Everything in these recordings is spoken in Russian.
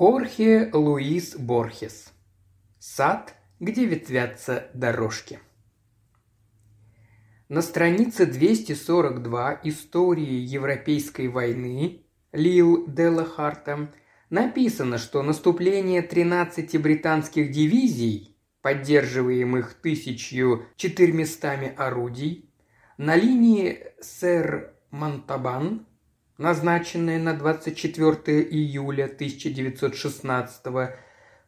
Хорхе Луис Борхес. Сад, где ветвятся дорожки. На странице 242 истории Европейской войны Лил Делахарта написано, что наступление 13 британских дивизий, поддерживаемых 1400 орудий, на линии сэр Монтабан, назначенное на 24 июля 1916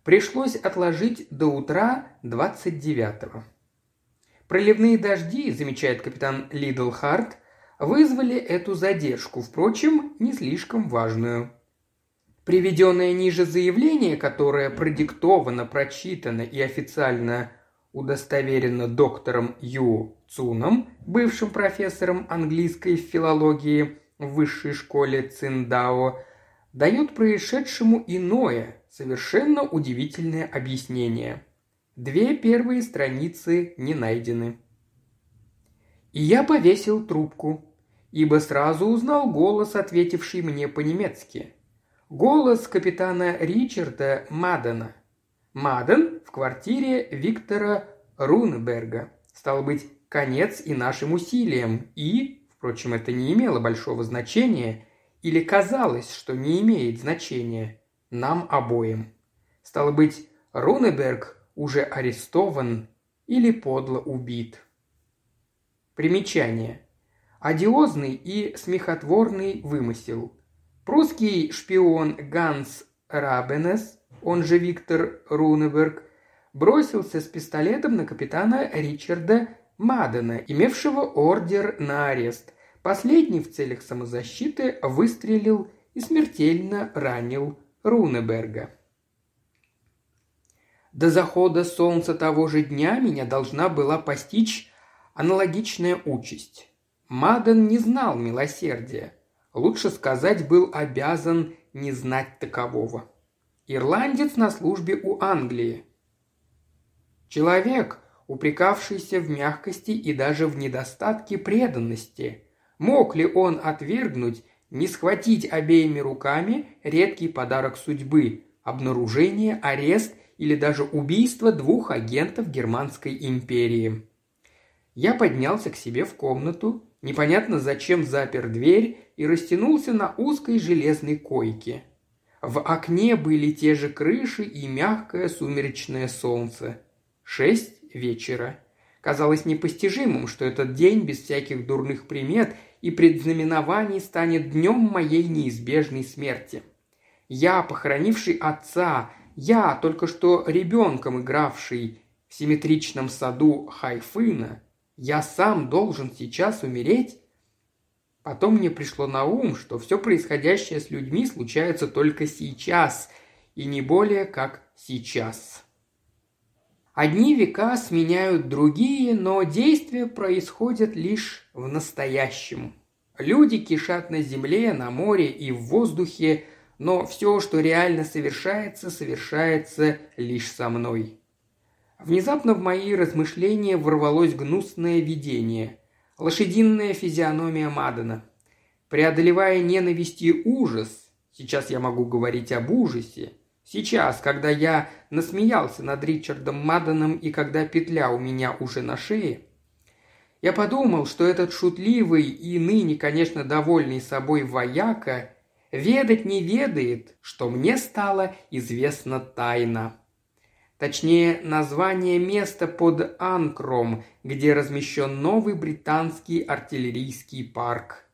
пришлось отложить до утра 29-го. Проливные дожди, замечает капитан Лидл Харт, вызвали эту задержку, впрочем, не слишком важную. Приведенное ниже заявление, которое продиктовано, прочитано и официально удостоверено доктором Ю Цуном, бывшим профессором английской филологии в высшей школе Циндао, дает происшедшему иное, совершенно удивительное объяснение. Две первые страницы не найдены. И я повесил трубку, ибо сразу узнал голос, ответивший мне по-немецки. Голос капитана Ричарда Мадена. Маден в квартире Виктора Рунберга. Стал быть, конец и нашим усилиям, и, впрочем, это не имело большого значения, или казалось, что не имеет значения, нам обоим. Стало быть, Рунеберг уже арестован или подло убит. Примечание. Одиозный и смехотворный вымысел. Прусский шпион Ганс Рабенес, он же Виктор Рунеберг, бросился с пистолетом на капитана Ричарда Мадена, имевшего ордер на арест. Последний в целях самозащиты выстрелил и смертельно ранил Рунеберга. До захода солнца того же дня меня должна была постичь аналогичная участь. Маден не знал милосердия. Лучше сказать, был обязан не знать такового. Ирландец на службе у Англии. Человек, упрекавшийся в мягкости и даже в недостатке преданности. Мог ли он отвергнуть не схватить обеими руками редкий подарок судьбы – обнаружение, арест или даже убийство двух агентов Германской империи. Я поднялся к себе в комнату, непонятно зачем запер дверь и растянулся на узкой железной койке. В окне были те же крыши и мягкое сумеречное солнце. Шесть вечера. Казалось непостижимым, что этот день без всяких дурных примет и предзнаменований станет днем моей неизбежной смерти. Я, похоронивший отца, я, только что ребенком игравший в симметричном саду Хайфына, я сам должен сейчас умереть? Потом мне пришло на ум, что все происходящее с людьми случается только сейчас, и не более как сейчас. Одни века сменяют другие, но действия происходят лишь в настоящем. Люди кишат на земле, на море и в воздухе, но все, что реально совершается, совершается лишь со мной. Внезапно в мои размышления ворвалось гнусное видение. Лошадиная физиономия Мадена. Преодолевая ненависть и ужас, сейчас я могу говорить об ужасе, Сейчас, когда я насмеялся над Ричардом Мадденом и когда петля у меня уже на шее, я подумал, что этот шутливый и ныне, конечно, довольный собой вояка ведать не ведает, что мне стало известна тайна. Точнее, название места под Анкром, где размещен новый британский артиллерийский парк.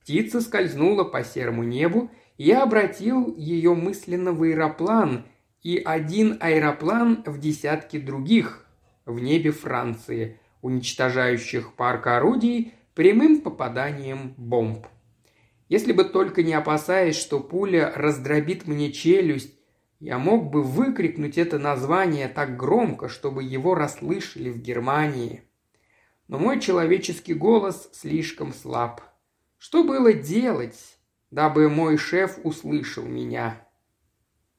Птица скользнула по серому небу я обратил ее мысленно в аэроплан и один аэроплан в десятки других в небе Франции, уничтожающих парк орудий прямым попаданием бомб. Если бы только не опасаясь, что пуля раздробит мне челюсть, я мог бы выкрикнуть это название так громко, чтобы его расслышали в Германии. Но мой человеческий голос слишком слаб. Что было делать? Дабы мой шеф услышал меня.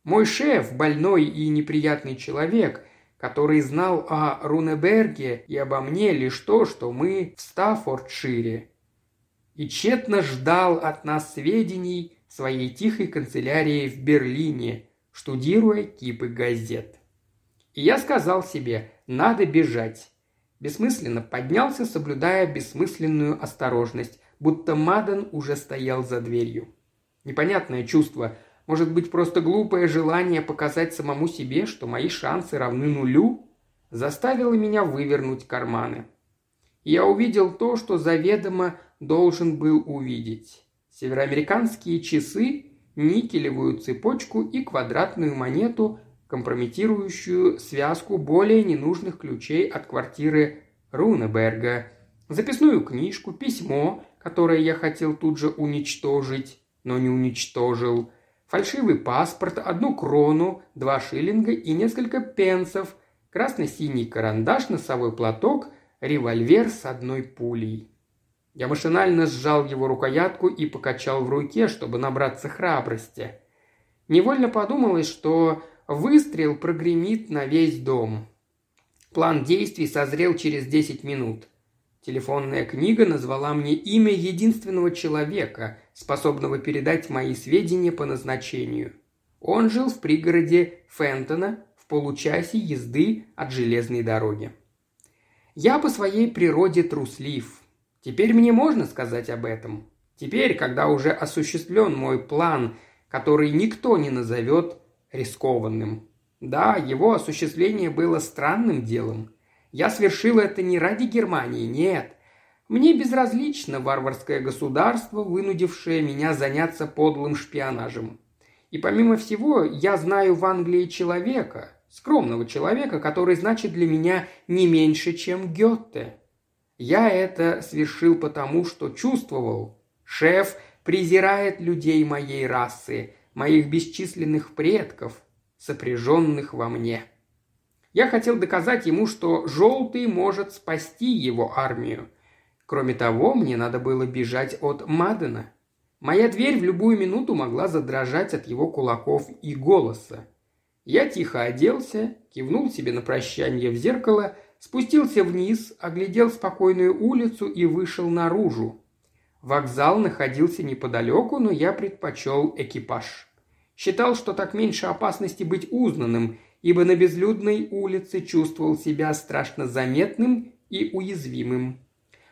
Мой шеф – больной и неприятный человек, который знал о Рунеберге и обо мне лишь то, что мы в Стаффордшире. И тщетно ждал от нас сведений своей тихой канцелярии в Берлине, штудируя кипы газет. И я сказал себе, надо бежать. Бессмысленно поднялся, соблюдая бессмысленную осторожность, будто Маден уже стоял за дверью. Непонятное чувство, может быть, просто глупое желание показать самому себе, что мои шансы равны нулю, заставило меня вывернуть карманы. Я увидел то, что заведомо должен был увидеть. Североамериканские часы, никелевую цепочку и квадратную монету, компрометирующую связку более ненужных ключей от квартиры Рунеберга, записную книжку, письмо, которое я хотел тут же уничтожить, но не уничтожил, фальшивый паспорт, одну крону, два шиллинга и несколько пенсов, красно-синий карандаш, носовой платок, револьвер с одной пулей. Я машинально сжал его рукоятку и покачал в руке, чтобы набраться храбрости. Невольно подумалось, что выстрел прогремит на весь дом. План действий созрел через десять минут. Телефонная книга назвала мне имя единственного человека, способного передать мои сведения по назначению. Он жил в пригороде Фентона в получасе езды от железной дороги. Я по своей природе труслив. Теперь мне можно сказать об этом. Теперь, когда уже осуществлен мой план, который никто не назовет рискованным. Да, его осуществление было странным делом. Я свершил это не ради Германии, нет. Мне безразлично варварское государство, вынудившее меня заняться подлым шпионажем. И помимо всего, я знаю в Англии человека, скромного человека, который значит для меня не меньше, чем Гетте. Я это свершил потому, что чувствовал. Шеф презирает людей моей расы, моих бесчисленных предков, сопряженных во мне. Я хотел доказать ему, что желтый может спасти его армию. Кроме того, мне надо было бежать от Мадена. Моя дверь в любую минуту могла задрожать от его кулаков и голоса. Я тихо оделся, кивнул себе на прощание в зеркало, спустился вниз, оглядел спокойную улицу и вышел наружу. Вокзал находился неподалеку, но я предпочел экипаж. Считал, что так меньше опасности быть узнанным, ибо на безлюдной улице чувствовал себя страшно заметным и уязвимым.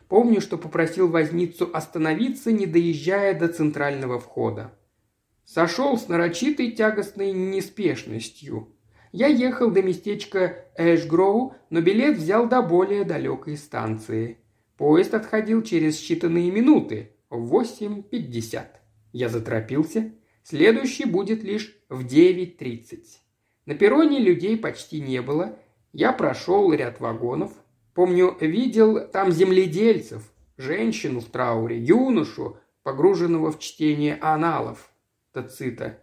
Помню, что попросил возницу остановиться, не доезжая до центрального входа. Сошел с нарочитой тягостной неспешностью. Я ехал до местечка Эшгроу, но билет взял до более далекой станции. Поезд отходил через считанные минуты, в 8.50. Я заторопился. Следующий будет лишь в 9.30. На перроне людей почти не было. Я прошел ряд вагонов. Помню, видел там земледельцев, женщину в трауре, юношу, погруженного в чтение аналов. Тацита.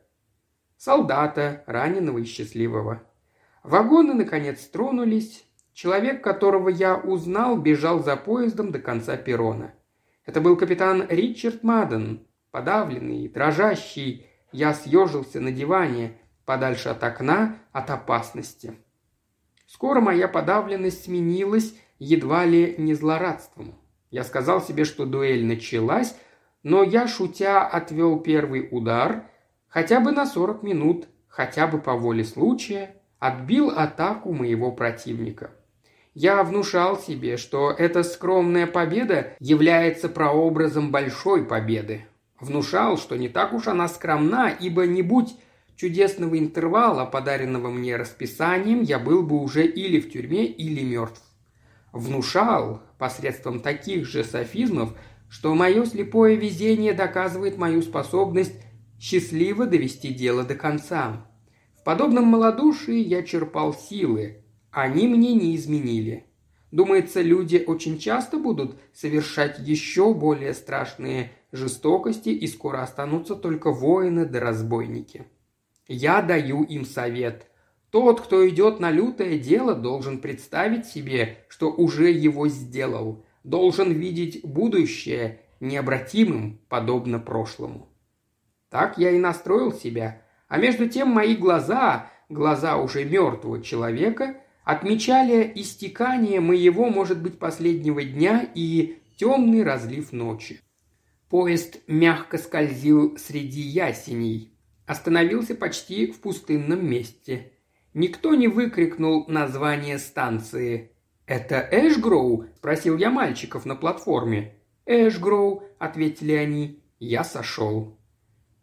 Солдата, раненого и счастливого. Вагоны, наконец, тронулись. Человек, которого я узнал, бежал за поездом до конца перрона. Это был капитан Ричард Мадден, подавленный, дрожащий. Я съежился на диване, подальше от окна, от опасности. Скоро моя подавленность сменилась едва ли не злорадством. Я сказал себе, что дуэль началась, но я, шутя, отвел первый удар, хотя бы на 40 минут, хотя бы по воле случая, отбил атаку моего противника. Я внушал себе, что эта скромная победа является прообразом большой победы. Внушал, что не так уж она скромна, ибо не будь чудесного интервала, подаренного мне расписанием, я был бы уже или в тюрьме, или мертв. Внушал, посредством таких же софизмов, что мое слепое везение доказывает мою способность счастливо довести дело до конца. В подобном малодушии я черпал силы. Они мне не изменили. Думается, люди очень часто будут совершать еще более страшные жестокости и скоро останутся только воины да разбойники. Я даю им совет. Тот, кто идет на лютое дело, должен представить себе, что уже его сделал – должен видеть будущее необратимым, подобно прошлому. Так я и настроил себя, а между тем мои глаза, глаза уже мертвого человека, отмечали истекание моего, может быть, последнего дня и темный разлив ночи. Поезд мягко скользил среди ясеней. Остановился почти в пустынном месте. Никто не выкрикнул название станции. «Это Эшгроу?» – спросил я мальчиков на платформе. «Эшгроу», – ответили они. Я сошел.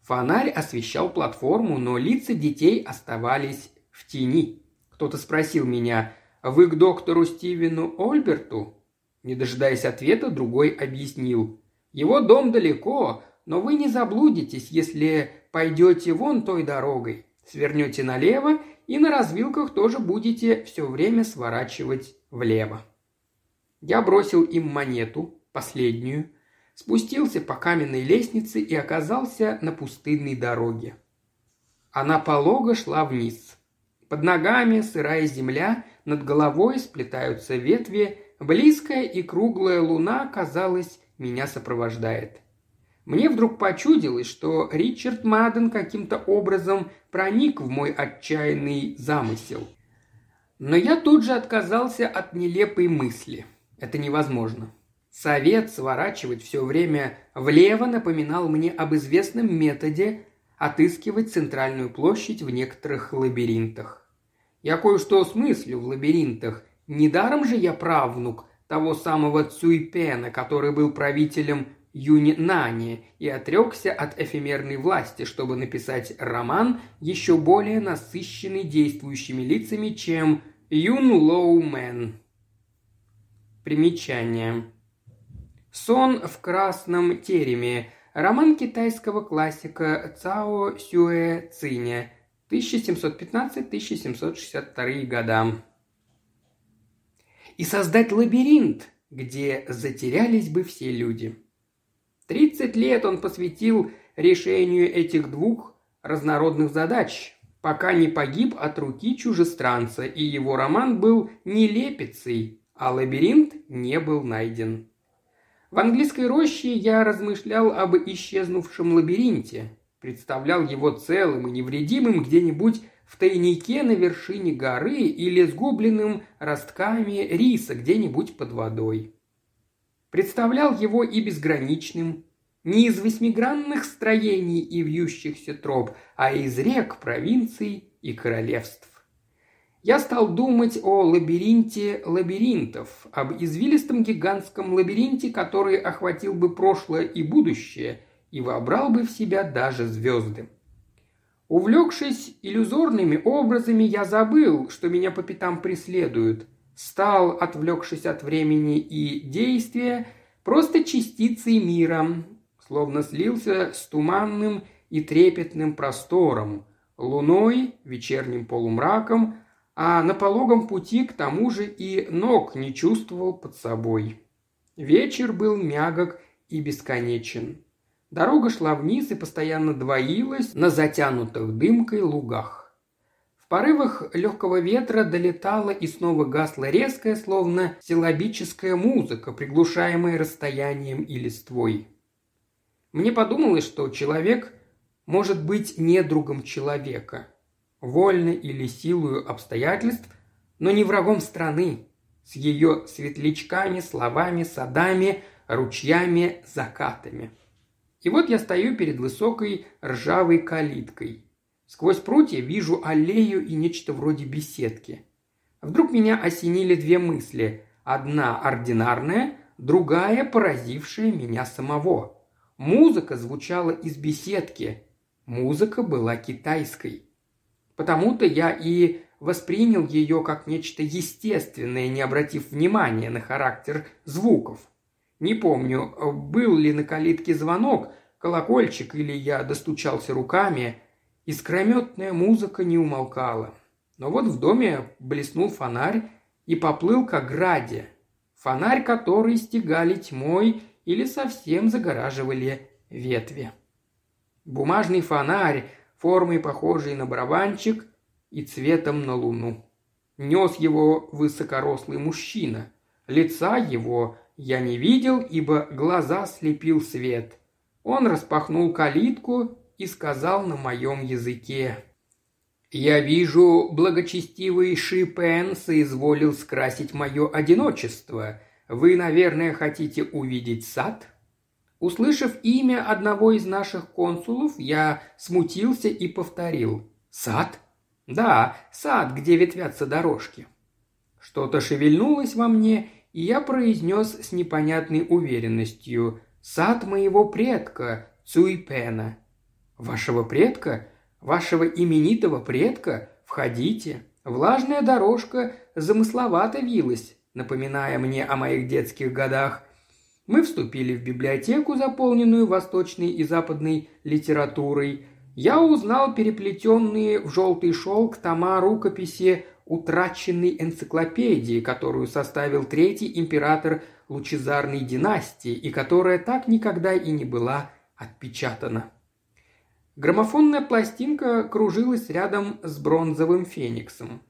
Фонарь освещал платформу, но лица детей оставались в тени. Кто-то спросил меня, «Вы к доктору Стивену Ольберту?» Не дожидаясь ответа, другой объяснил. «Его дом далеко, но вы не заблудитесь, если пойдете вон той дорогой. Свернете налево и на развилках тоже будете все время сворачивать влево. Я бросил им монету, последнюю, спустился по каменной лестнице и оказался на пустынной дороге. Она полого шла вниз. Под ногами сырая земля, над головой сплетаются ветви, близкая и круглая луна, казалось, меня сопровождает. Мне вдруг почудилось, что Ричард Маден каким-то образом проник в мой отчаянный замысел. Но я тут же отказался от нелепой мысли. Это невозможно. Совет сворачивать все время влево напоминал мне об известном методе отыскивать центральную площадь в некоторых лабиринтах. Я кое-что смыслю в лабиринтах. Недаром же я правнук того самого Цуйпена, который был правителем Юнинани и отрекся от эфемерной власти, чтобы написать роман, еще более насыщенный действующими лицами, чем «Юн Лоу Мэн». Примечание. «Сон в красном тереме» – роман китайского классика Цао Сюэ Циня, 1715-1762 года. И создать лабиринт, где затерялись бы все люди – Тридцать лет он посвятил решению этих двух разнородных задач, пока не погиб от руки чужестранца, и его роман был не лепицей, а лабиринт не был найден. В английской роще я размышлял об исчезнувшем лабиринте, представлял его целым и невредимым где-нибудь в тайнике на вершине горы или сгубленным ростками риса где-нибудь под водой представлял его и безграничным, не из восьмигранных строений и вьющихся троп, а из рек, провинций и королевств. Я стал думать о лабиринте лабиринтов, об извилистом гигантском лабиринте, который охватил бы прошлое и будущее и вобрал бы в себя даже звезды. Увлекшись иллюзорными образами, я забыл, что меня по пятам преследуют, стал, отвлекшись от времени и действия, просто частицей мира, словно слился с туманным и трепетным простором, луной, вечерним полумраком, а на пологом пути к тому же и ног не чувствовал под собой. Вечер был мягок и бесконечен. Дорога шла вниз и постоянно двоилась на затянутых дымкой лугах порывах легкого ветра долетала и снова гасла резкая, словно силабическая музыка, приглушаемая расстоянием и листвой. Мне подумалось, что человек может быть недругом человека, вольно или силою обстоятельств, но не врагом страны, с ее светлячками, словами, садами, ручьями, закатами. И вот я стою перед высокой ржавой калиткой – Сквозь прутья вижу аллею и нечто вроде беседки. Вдруг меня осенили две мысли. Одна ординарная, другая поразившая меня самого. Музыка звучала из беседки. Музыка была китайской. Потому-то я и воспринял ее как нечто естественное, не обратив внимания на характер звуков. Не помню, был ли на калитке звонок, колокольчик или я достучался руками, Искрометная музыка не умолкала. Но вот в доме блеснул фонарь и поплыл к ограде. Фонарь, который стегали тьмой или совсем загораживали ветви. Бумажный фонарь, формой похожий на барабанчик и цветом на луну. Нес его высокорослый мужчина. Лица его я не видел, ибо глаза слепил свет. Он распахнул калитку и сказал на моем языке. «Я вижу, благочестивый Шипен соизволил скрасить мое одиночество. Вы, наверное, хотите увидеть сад?» Услышав имя одного из наших консулов, я смутился и повторил. «Сад?» «Да, сад, где ветвятся дорожки». Что-то шевельнулось во мне, и я произнес с непонятной уверенностью «Сад моего предка, Цуйпена». «Вашего предка? Вашего именитого предка? Входите». Влажная дорожка замысловато вилась, напоминая мне о моих детских годах. Мы вступили в библиотеку, заполненную восточной и западной литературой. Я узнал переплетенные в желтый шелк тома рукописи утраченной энциклопедии, которую составил третий император лучезарной династии и которая так никогда и не была отпечатана. Граммофонная пластинка кружилась рядом с бронзовым фениксом.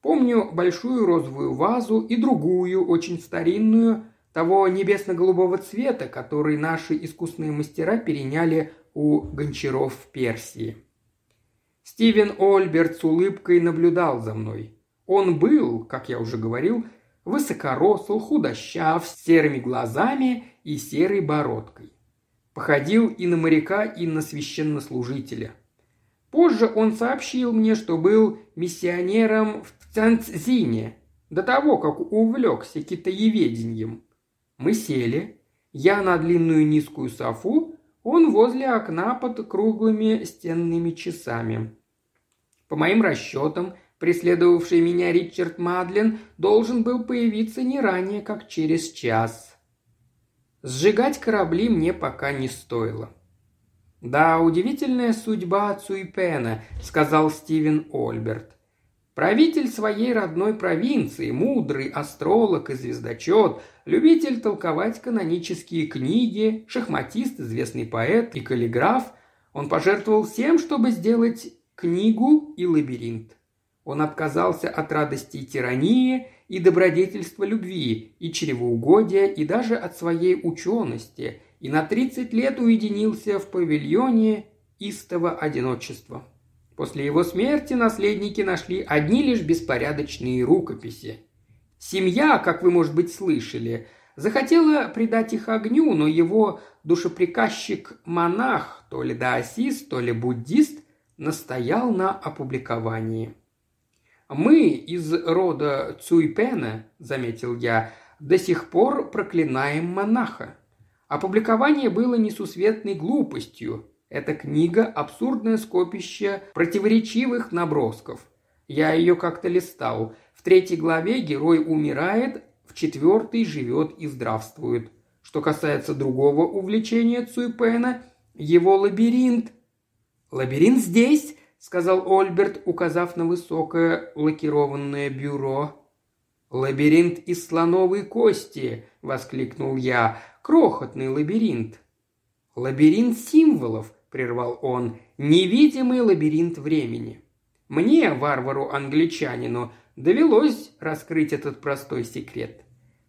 Помню большую розовую вазу и другую, очень старинную, того небесно-голубого цвета, который наши искусные мастера переняли у гончаров в Персии. Стивен Ольберт с улыбкой наблюдал за мной. Он был, как я уже говорил, высокоросл, худощав, с серыми глазами и серой бородкой. Походил и на моряка, и на священнослужителя. Позже он сообщил мне, что был миссионером в Цанцзине, до того, как увлекся китаеведением. Мы сели, я на длинную низкую софу, он возле окна под круглыми стенными часами. По моим расчетам, преследовавший меня Ричард Мадлен должен был появиться не ранее, как через час. Сжигать корабли мне пока не стоило. «Да, удивительная судьба Цуйпена», — сказал Стивен Ольберт. Правитель своей родной провинции, мудрый астролог и звездочет, любитель толковать канонические книги, шахматист, известный поэт и каллиграф, он пожертвовал всем, чтобы сделать книгу и лабиринт. Он отказался от радости тирании и добродетельства любви, и чревоугодия, и даже от своей учености, и на 30 лет уединился в павильоне истого одиночества. После его смерти наследники нашли одни лишь беспорядочные рукописи. Семья, как вы, может быть, слышали, захотела предать их огню, но его душеприказчик-монах, то ли даосист, то ли буддист, настоял на опубликовании. «Мы из рода Цуйпена», — заметил я, — «до сих пор проклинаем монаха. Опубликование было несусветной глупостью. Эта книга – абсурдное скопище противоречивых набросков. Я ее как-то листал. В третьей главе герой умирает, в четвертой живет и здравствует. Что касается другого увлечения Цуйпена, его лабиринт. «Лабиринт здесь!» – сказал Ольберт, указав на высокое лакированное бюро. «Лабиринт из слоновой кости!» – воскликнул я. «Крохотный лабиринт!» «Лабиринт символов!» – прервал он. «Невидимый лабиринт времени!» Мне, варвару-англичанину, довелось раскрыть этот простой секрет.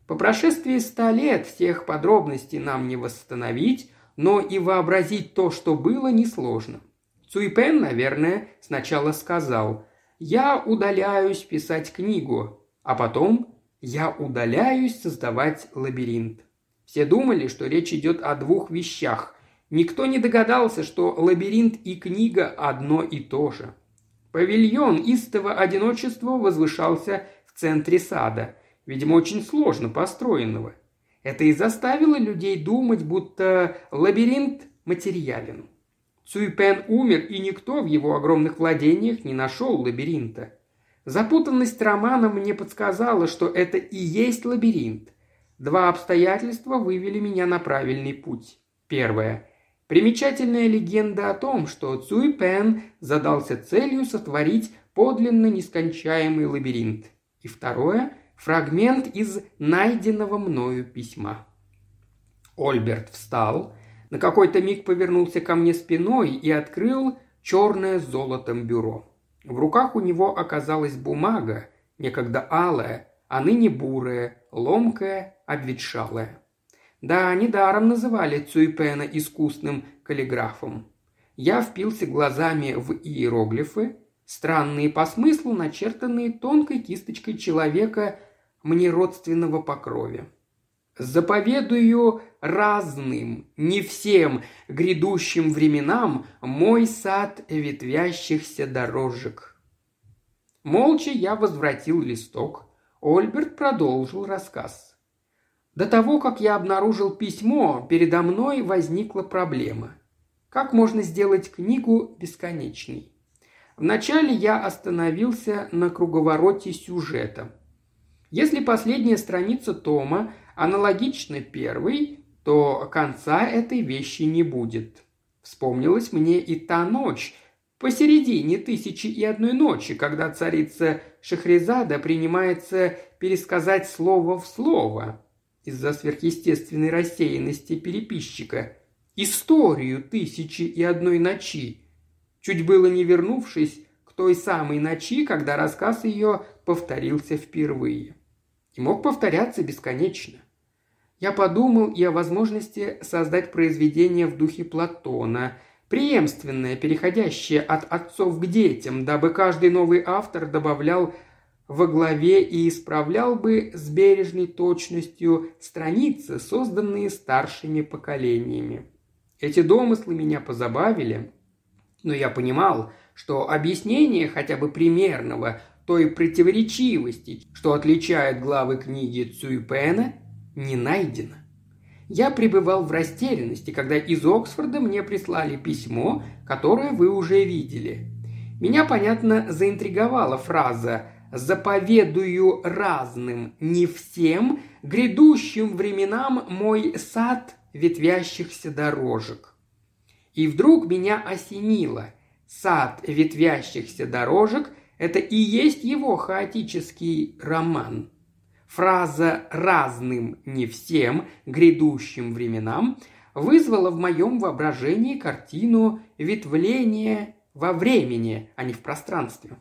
По прошествии ста лет всех подробностей нам не восстановить, но и вообразить то, что было, несложно. Цуйпен, наверное, сначала сказал «Я удаляюсь писать книгу», а потом «Я удаляюсь создавать лабиринт». Все думали, что речь идет о двух вещах. Никто не догадался, что лабиринт и книга одно и то же. Павильон истого одиночества возвышался в центре сада, видимо, очень сложно построенного. Это и заставило людей думать, будто лабиринт материален. Цуйпен умер, и никто в его огромных владениях не нашел лабиринта. Запутанность романа мне подсказала, что это и есть лабиринт. Два обстоятельства вывели меня на правильный путь. Первое. Примечательная легенда о том, что Цуйпен задался целью сотворить подлинно нескончаемый лабиринт. И второе – фрагмент из найденного мною письма. Ольберт встал, на какой-то миг повернулся ко мне спиной и открыл черное золотом бюро. В руках у него оказалась бумага, некогда алая, а ныне бурая, ломкая, обветшалая. Да, недаром называли Цуйпена искусным каллиграфом. Я впился глазами в иероглифы, странные по смыслу, начертанные тонкой кисточкой человека мне родственного по крови. Заповедую разным, не всем грядущим временам мой сад ветвящихся дорожек. Молча я возвратил листок. Ольберт продолжил рассказ. До того, как я обнаружил письмо, передо мной возникла проблема. Как можно сделать книгу бесконечной? Вначале я остановился на круговороте сюжета. Если последняя страница тома аналогична первой, то конца этой вещи не будет. Вспомнилась мне и та ночь, посередине тысячи и одной ночи, когда царица Шахрезада принимается пересказать слово в слово из-за сверхъестественной рассеянности переписчика историю тысячи и одной ночи, чуть было не вернувшись к той самой ночи, когда рассказ ее повторился впервые. И мог повторяться бесконечно. Я подумал и о возможности создать произведение в духе Платона, преемственное, переходящее от отцов к детям, дабы каждый новый автор добавлял во главе и исправлял бы с бережной точностью страницы, созданные старшими поколениями. Эти домыслы меня позабавили, но я понимал, что объяснение хотя бы примерного той противоречивости, что отличает главы книги Цуйпена, не найдено. Я пребывал в растерянности, когда из Оксфорда мне прислали письмо, которое вы уже видели. Меня, понятно, заинтриговала фраза «Заповедую разным, не всем, грядущим временам мой сад ветвящихся дорожек. И вдруг меня осенило. Сад ветвящихся дорожек – это и есть его хаотический роман. Фраза «разным не всем, грядущим временам» вызвала в моем воображении картину ветвления во времени, а не в пространстве.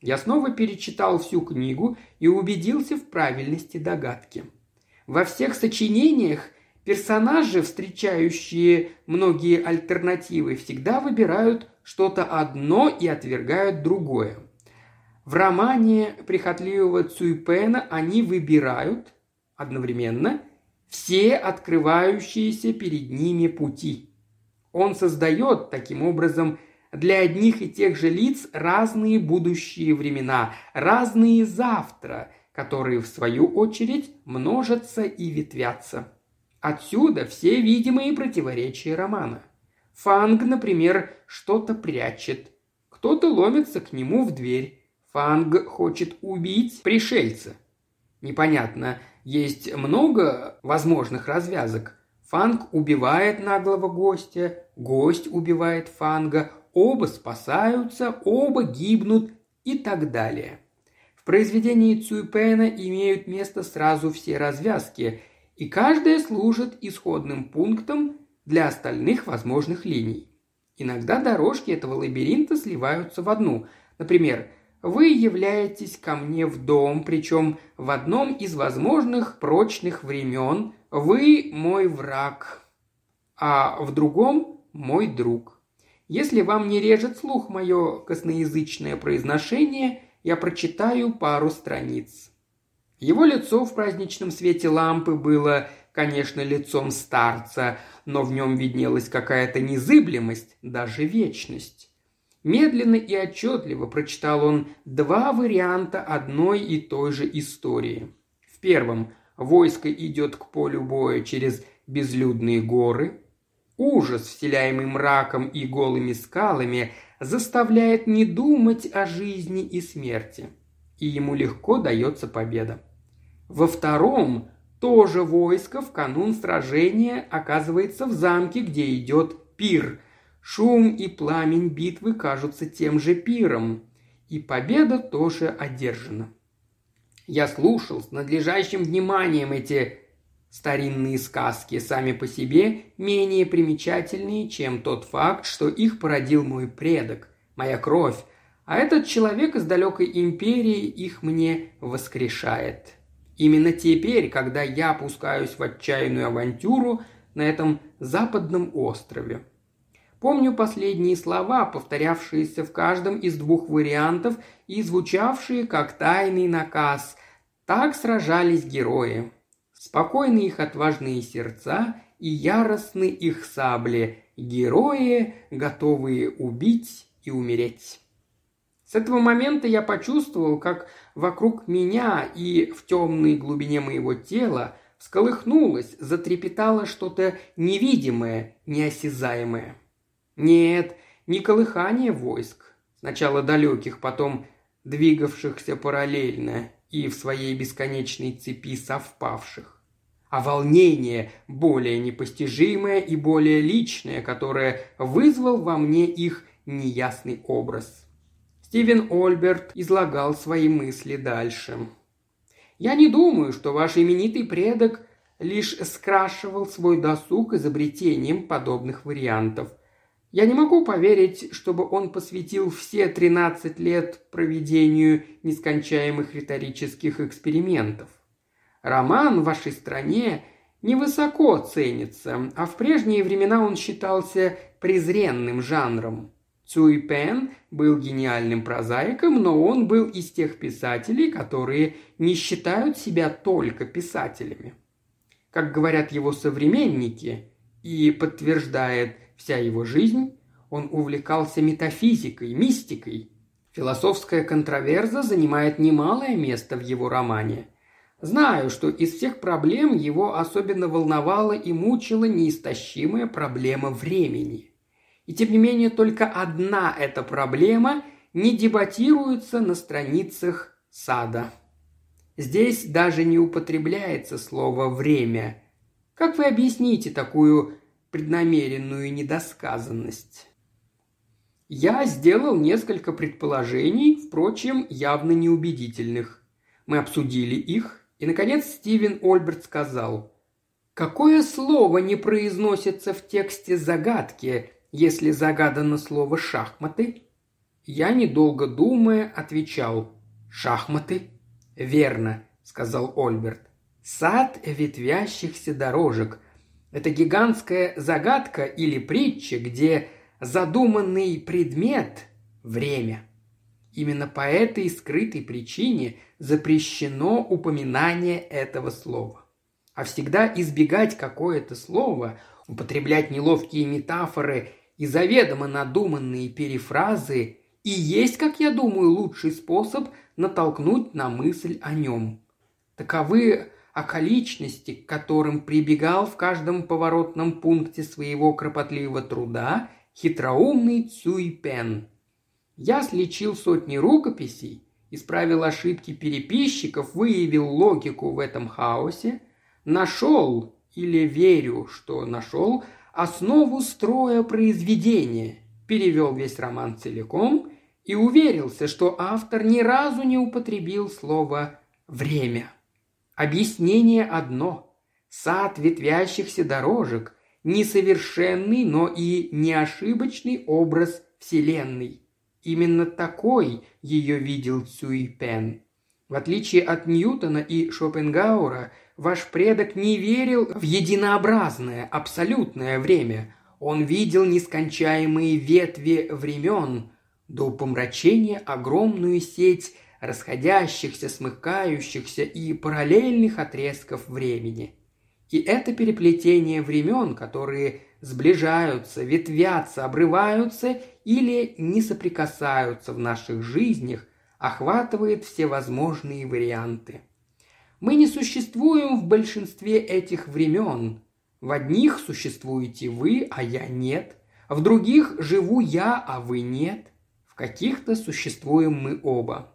Я снова перечитал всю книгу и убедился в правильности догадки. Во всех сочинениях Персонажи, встречающие многие альтернативы, всегда выбирают что-то одно и отвергают другое. В романе прихотливого Цуйпена они выбирают одновременно все открывающиеся перед ними пути. Он создает таким образом для одних и тех же лиц разные будущие времена, разные завтра, которые в свою очередь множатся и ветвятся. Отсюда все видимые противоречия романа. Фанг, например, что-то прячет. Кто-то ломится к нему в дверь. Фанг хочет убить пришельца. Непонятно, есть много возможных развязок. Фанг убивает наглого гостя, гость убивает Фанга, оба спасаются, оба гибнут и так далее. В произведении Цуйпена имеют место сразу все развязки – и каждая служит исходным пунктом для остальных возможных линий. Иногда дорожки этого лабиринта сливаются в одну. Например, вы являетесь ко мне в дом, причем в одном из возможных прочных времен вы мой враг, а в другом мой друг. Если вам не режет слух мое косноязычное произношение, я прочитаю пару страниц. Его лицо в праздничном свете лампы было, конечно, лицом старца, но в нем виднелась какая-то незыблемость, даже вечность. Медленно и отчетливо прочитал он два варианта одной и той же истории. В первом войско идет к полю боя через безлюдные горы. Ужас, вселяемый мраком и голыми скалами, заставляет не думать о жизни и смерти – и ему легко дается победа. Во втором тоже войско в канун сражения оказывается в замке, где идет пир. Шум и пламень битвы кажутся тем же пиром, и победа тоже одержана. Я слушал с надлежащим вниманием эти старинные сказки, сами по себе менее примечательные, чем тот факт, что их породил мой предок, моя кровь, а этот человек из далекой империи их мне воскрешает. Именно теперь, когда я опускаюсь в отчаянную авантюру на этом западном острове. Помню последние слова, повторявшиеся в каждом из двух вариантов и звучавшие как тайный наказ. Так сражались герои. Спокойны их отважные сердца и яростны их сабли, герои, готовые убить и умереть. С этого момента я почувствовал, как вокруг меня и в темной глубине моего тела всколыхнулось, затрепетало что-то невидимое, неосязаемое. Нет, не колыхание войск, сначала далеких, потом двигавшихся параллельно и в своей бесконечной цепи совпавших, а волнение более непостижимое и более личное, которое вызвал во мне их неясный образ. Стивен Ольберт излагал свои мысли дальше. «Я не думаю, что ваш именитый предок лишь скрашивал свой досуг изобретением подобных вариантов – я не могу поверить, чтобы он посвятил все 13 лет проведению нескончаемых риторических экспериментов. Роман в вашей стране невысоко ценится, а в прежние времена он считался презренным жанром. Цуй Пен был гениальным прозаиком, но он был из тех писателей, которые не считают себя только писателями. Как говорят его современники, и подтверждает вся его жизнь, он увлекался метафизикой, мистикой. Философская контроверза занимает немалое место в его романе. Знаю, что из всех проблем его особенно волновала и мучила неистощимая проблема времени. И тем не менее только одна эта проблема не дебатируется на страницах сада. Здесь даже не употребляется слово «время». Как вы объясните такую преднамеренную недосказанность. Я сделал несколько предположений, впрочем, явно неубедительных. Мы обсудили их, и, наконец, Стивен Ольберт сказал, «Какое слово не произносится в тексте загадки, если загадано слово «шахматы»?» Я, недолго думая, отвечал, «Шахматы?» «Верно», — сказал Ольберт. «Сад ветвящихся дорожек, это гигантская загадка или притча, где задуманный предмет – время. Именно по этой скрытой причине запрещено упоминание этого слова. А всегда избегать какое-то слово, употреблять неловкие метафоры и заведомо надуманные перефразы и есть, как я думаю, лучший способ натолкнуть на мысль о нем. Таковы околичности, к которым прибегал в каждом поворотном пункте своего кропотливого труда хитроумный Цюй Пен. Я слечил сотни рукописей, исправил ошибки переписчиков, выявил логику в этом хаосе, нашел, или верю, что нашел, основу строя произведения, перевел весь роман целиком и уверился, что автор ни разу не употребил слово «время». Объяснение одно. Сад ветвящихся дорожек – несовершенный, но и неошибочный образ Вселенной. Именно такой ее видел Цюй Пен. В отличие от Ньютона и Шопенгаура, ваш предок не верил в единообразное, абсолютное время. Он видел нескончаемые ветви времен, до помрачения огромную сеть расходящихся, смыкающихся и параллельных отрезков времени. И это переплетение времен, которые сближаются, ветвятся, обрываются или не соприкасаются в наших жизнях, охватывает все возможные варианты. Мы не существуем в большинстве этих времен. В одних существуете вы, а я нет. В других живу я, а вы нет. В каких-то существуем мы оба.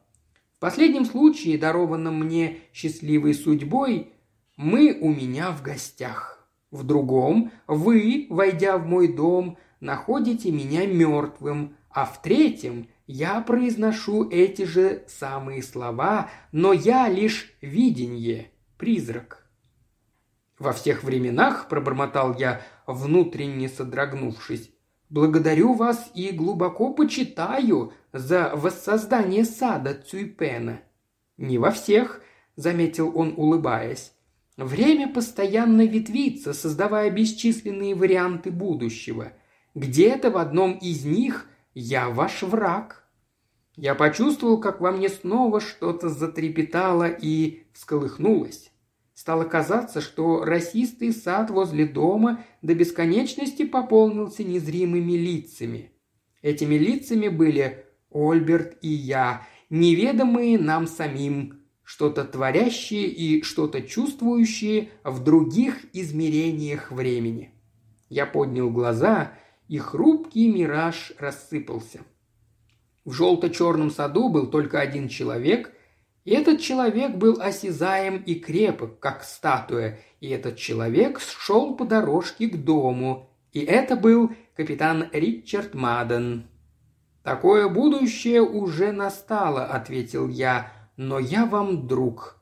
В последнем случае, дарованном мне счастливой судьбой, мы у меня в гостях. В другом вы, войдя в мой дом, находите меня мертвым, а в третьем я произношу эти же самые слова, но я лишь виденье, призрак. Во всех временах, пробормотал я, внутренне содрогнувшись, благодарю вас и глубоко почитаю за воссоздание сада Цюйпена. Не во всех, заметил он, улыбаясь. Время постоянно ветвится, создавая бесчисленные варианты будущего. Где-то в одном из них я ваш враг. Я почувствовал, как во мне снова что-то затрепетало и всколыхнулось. Стало казаться, что расистый сад возле дома до бесконечности пополнился незримыми лицами. Этими лицами были Ольберт и я, неведомые нам самим, что-то творящие и что-то чувствующие в других измерениях времени. Я поднял глаза, и хрупкий мираж рассыпался. В желто-черном саду был только один человек, и этот человек был осязаем и крепок, как статуя, и этот человек шел по дорожке к дому, и это был капитан Ричард Маден. «Такое будущее уже настало», — ответил я, — «но я вам друг».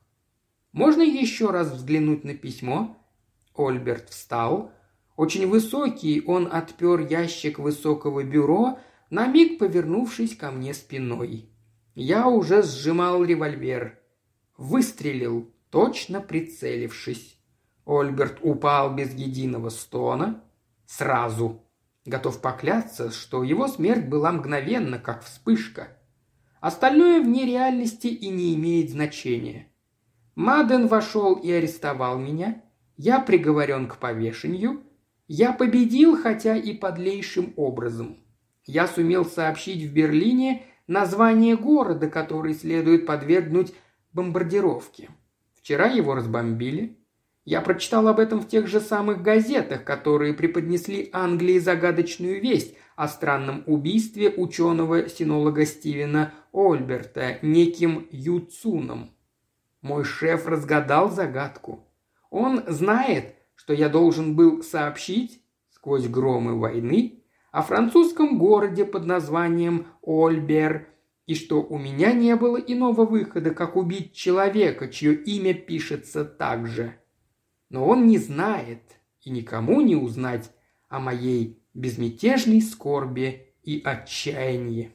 «Можно еще раз взглянуть на письмо?» Ольберт встал. Очень высокий, он отпер ящик высокого бюро, на миг повернувшись ко мне спиной. Я уже сжимал револьвер. Выстрелил, точно прицелившись. Ольберт упал без единого стона. Сразу. Готов поклясться, что его смерть была мгновенна, как вспышка. Остальное вне реальности и не имеет значения. Маден вошел и арестовал меня. Я приговорен к повешению. Я победил, хотя и подлейшим образом. Я сумел сообщить в Берлине название города, который следует подвергнуть бомбардировке. Вчера его разбомбили. Я прочитал об этом в тех же самых газетах, которые преподнесли Англии загадочную весть о странном убийстве ученого-синолога Стивена Ольберта неким Юцуном. Мой шеф разгадал загадку. Он знает, что я должен был сообщить сквозь громы войны о французском городе под названием Ольбер, и что у меня не было иного выхода, как убить человека, чье имя пишется так же. Но он не знает и никому не узнать о моей безмятежной скорби и отчаянии.